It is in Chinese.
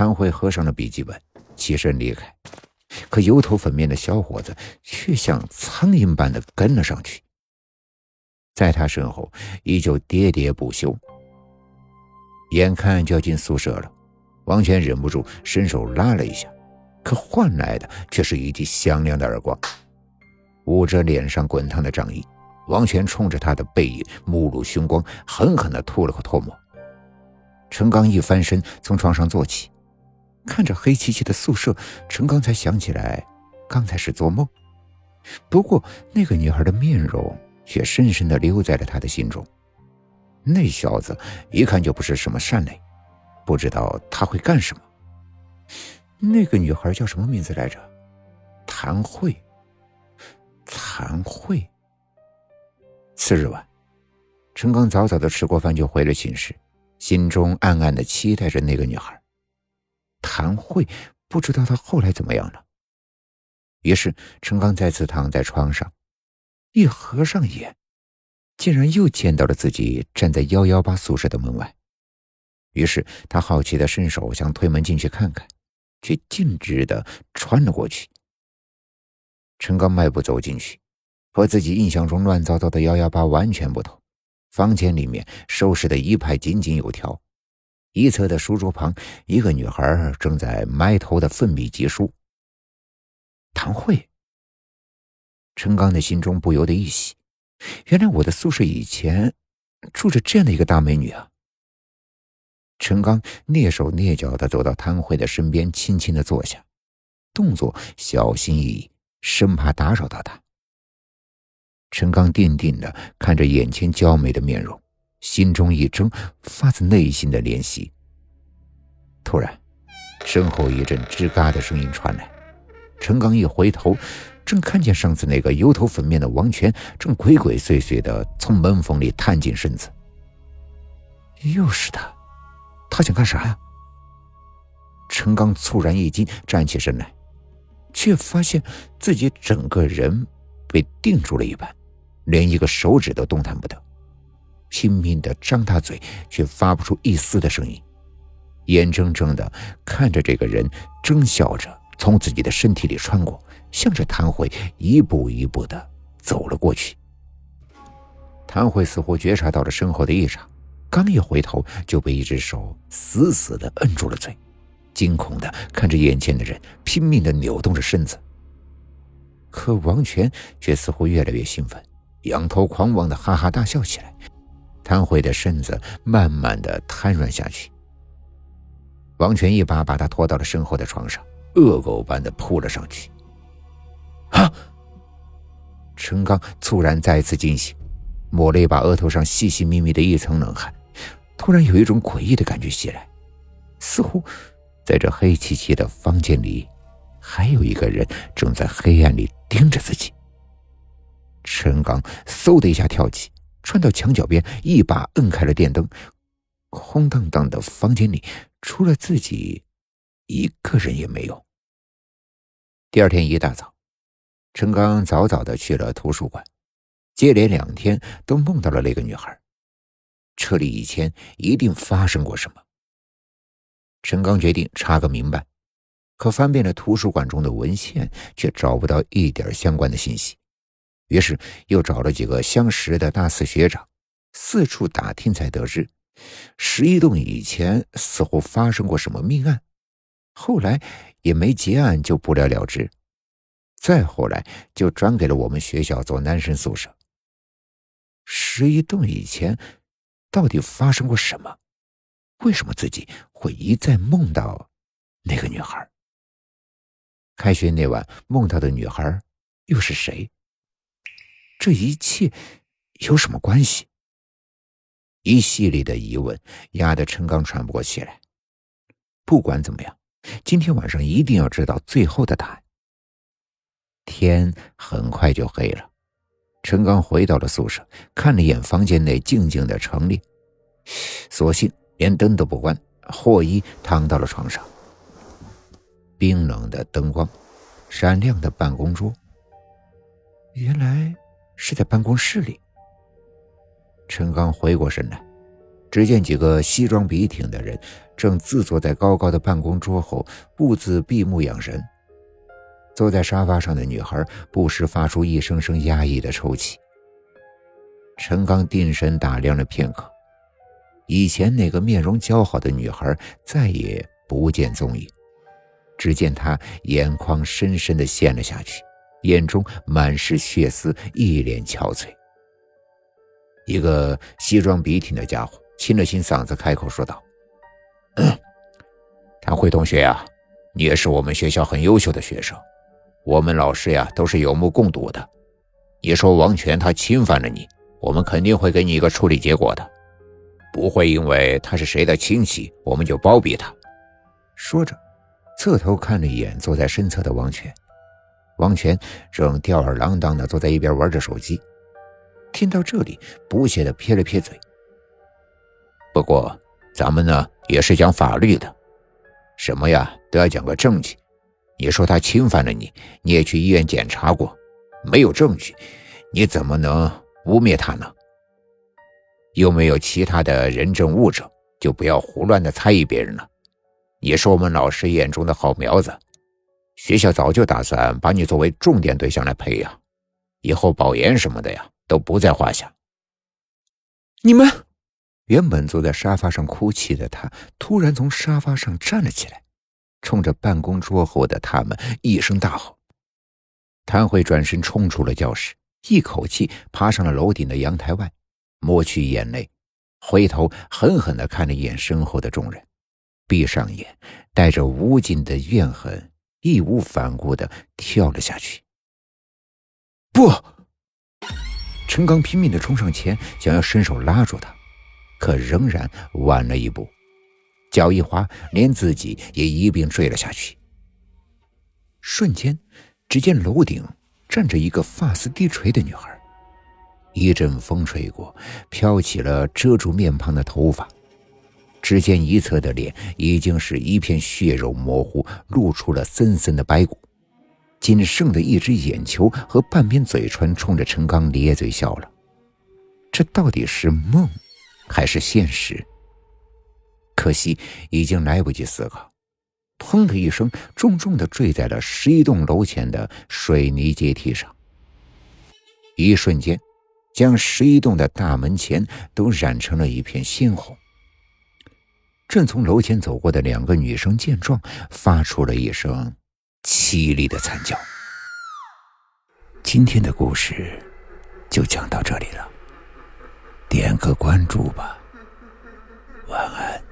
谭慧合上了笔记本，起身离开，可油头粉面的小伙子却像苍蝇般的跟了上去，在他身后依旧喋喋不休。眼看就要进宿舍了，王权忍不住伸手拉了一下，可换来的却是一记响亮的耳光。捂着脸上滚烫的掌印，王权冲着他的背影目露凶光，狠狠地吐了口唾沫。陈刚一翻身从床上坐起。看着黑漆漆的宿舍，陈刚才想起来，刚才是做梦。不过那个女孩的面容却深深的留在了他的心中。那小子一看就不是什么善类，不知道他会干什么。那个女孩叫什么名字来着？谭慧。谭慧。次日晚，陈刚早早的吃过饭就回了寝室，心中暗暗的期待着那个女孩。谭慧不知道他后来怎么样了。于是陈刚再次躺在床上，一合上眼，竟然又见到了自己站在幺幺八宿舍的门外。于是他好奇的伸手想推门进去看看，却径直的穿了过去。陈刚迈步走进去，和自己印象中乱糟糟的幺幺八完全不同。房间里面收拾的一派井井有条。一侧的书桌旁，一个女孩正在埋头的奋笔疾书。唐慧，陈刚的心中不由得一喜，原来我的宿舍以前住着这样的一个大美女啊！陈刚蹑手蹑脚的走到唐慧的身边，轻轻的坐下，动作小心翼翼，生怕打扰到她。陈刚定定的看着眼前娇美的面容。心中一怔，发自内心的怜惜。突然，身后一阵吱嘎的声音传来，陈刚一回头，正看见上次那个油头粉面的王权正鬼鬼祟祟的从门缝里探进身子。又是他，他想干啥呀？陈刚猝然一惊，站起身来，却发现自己整个人被定住了一般，连一个手指都动弹不得。拼命的张大嘴，却发不出一丝的声音，眼睁睁的看着这个人争笑着从自己的身体里穿过，向着谭慧一步一步的走了过去。谭慧似乎觉察到了身后的异常，刚一回头就被一只手死死的摁住了嘴，惊恐的看着眼前的人，拼命的扭动着身子。可王权却似乎越来越兴奋，仰头狂妄的哈哈大笑起来。瘫痪的身子慢慢的瘫软下去，王权一把把他拖到了身后的床上，恶狗般的扑了上去。啊！陈刚猝然再次惊醒，抹了一把额头上细细密密的一层冷汗，突然有一种诡异的感觉袭来，似乎在这黑漆漆的房间里，还有一个人正在黑暗里盯着自己。陈刚嗖的一下跳起。窜到墙角边，一把摁开了电灯。空荡荡的房间里，除了自己，一个人也没有。第二天一大早，陈刚早早的去了图书馆，接连两天都梦到了那个女孩。这里以前一定发生过什么。陈刚决定查个明白，可翻遍了图书馆中的文献，却找不到一点相关的信息。于是又找了几个相识的大四学长，四处打听，才得知十一栋以前似乎发生过什么命案，后来也没结案，就不了了之。再后来就转给了我们学校做男生宿舍。十一栋以前到底发生过什么？为什么自己会一再梦到那个女孩？开学那晚梦到的女孩又是谁？这一切有什么关系？一系列的疑问压得陈刚喘不过气来。不管怎么样，今天晚上一定要知道最后的答案。天很快就黑了，陈刚回到了宿舍，看了一眼房间内静静的陈列，索性连灯都不关，霍伊躺到了床上。冰冷的灯光，闪亮的办公桌，原来。是在办公室里。陈刚回过神来，只见几个西装笔挺的人正自坐在高高的办公桌后，兀自闭目养神。坐在沙发上的女孩不时发出一声声压抑的抽泣。陈刚定神打量了片刻，以前那个面容姣好的女孩再也不见踪影。只见她眼眶深深的陷了下去，眼中满是血丝，一脸憔悴。一个西装笔挺的家伙清了清嗓子，开口说道：“ 谭辉同学呀，你也是我们学校很优秀的学生，我们老师呀都是有目共睹的。你说王权他侵犯了你。”我们肯定会给你一个处理结果的，不会因为他是谁的亲戚，我们就包庇他。说着，侧头看了一眼坐在身侧的王权，王权正吊儿郎当的坐在一边玩着手机。听到这里，不屑的撇了撇嘴。不过，咱们呢也是讲法律的，什么呀都要讲个证据。你说他侵犯了你，你也去医院检查过，没有证据，你怎么能？污蔑他呢？又没有其他的人证物证，就不要胡乱的猜疑别人了。你是我们老师眼中的好苗子，学校早就打算把你作为重点对象来培养，以后保研什么的呀都不在话下。你们原本坐在沙发上哭泣的他，突然从沙发上站了起来，冲着办公桌后的他们一声大吼。谭慧转身冲出了教室。一口气爬上了楼顶的阳台外，抹去眼泪，回头狠狠地看了一眼身后的众人，闭上眼，带着无尽的怨恨，义无反顾的跳了下去。不！陈刚拼命的冲上前，想要伸手拉住他，可仍然晚了一步，脚一滑，连自己也一并坠了下去。瞬间，只见楼顶。站着一个发丝低垂的女孩，一阵风吹过，飘起了遮住面庞的头发。只见一侧的脸已经是一片血肉模糊，露出了森森的白骨，仅剩的一只眼球和半边嘴唇冲着陈刚咧嘴笑了。这到底是梦，还是现实？可惜已经来不及思考。砰的一声，重重的坠在了十一栋楼前的水泥阶梯上。一瞬间，将十一栋的大门前都染成了一片鲜红。正从楼前走过的两个女生见状，发出了一声凄厉的惨叫。今天的故事就讲到这里了，点个关注吧，晚安。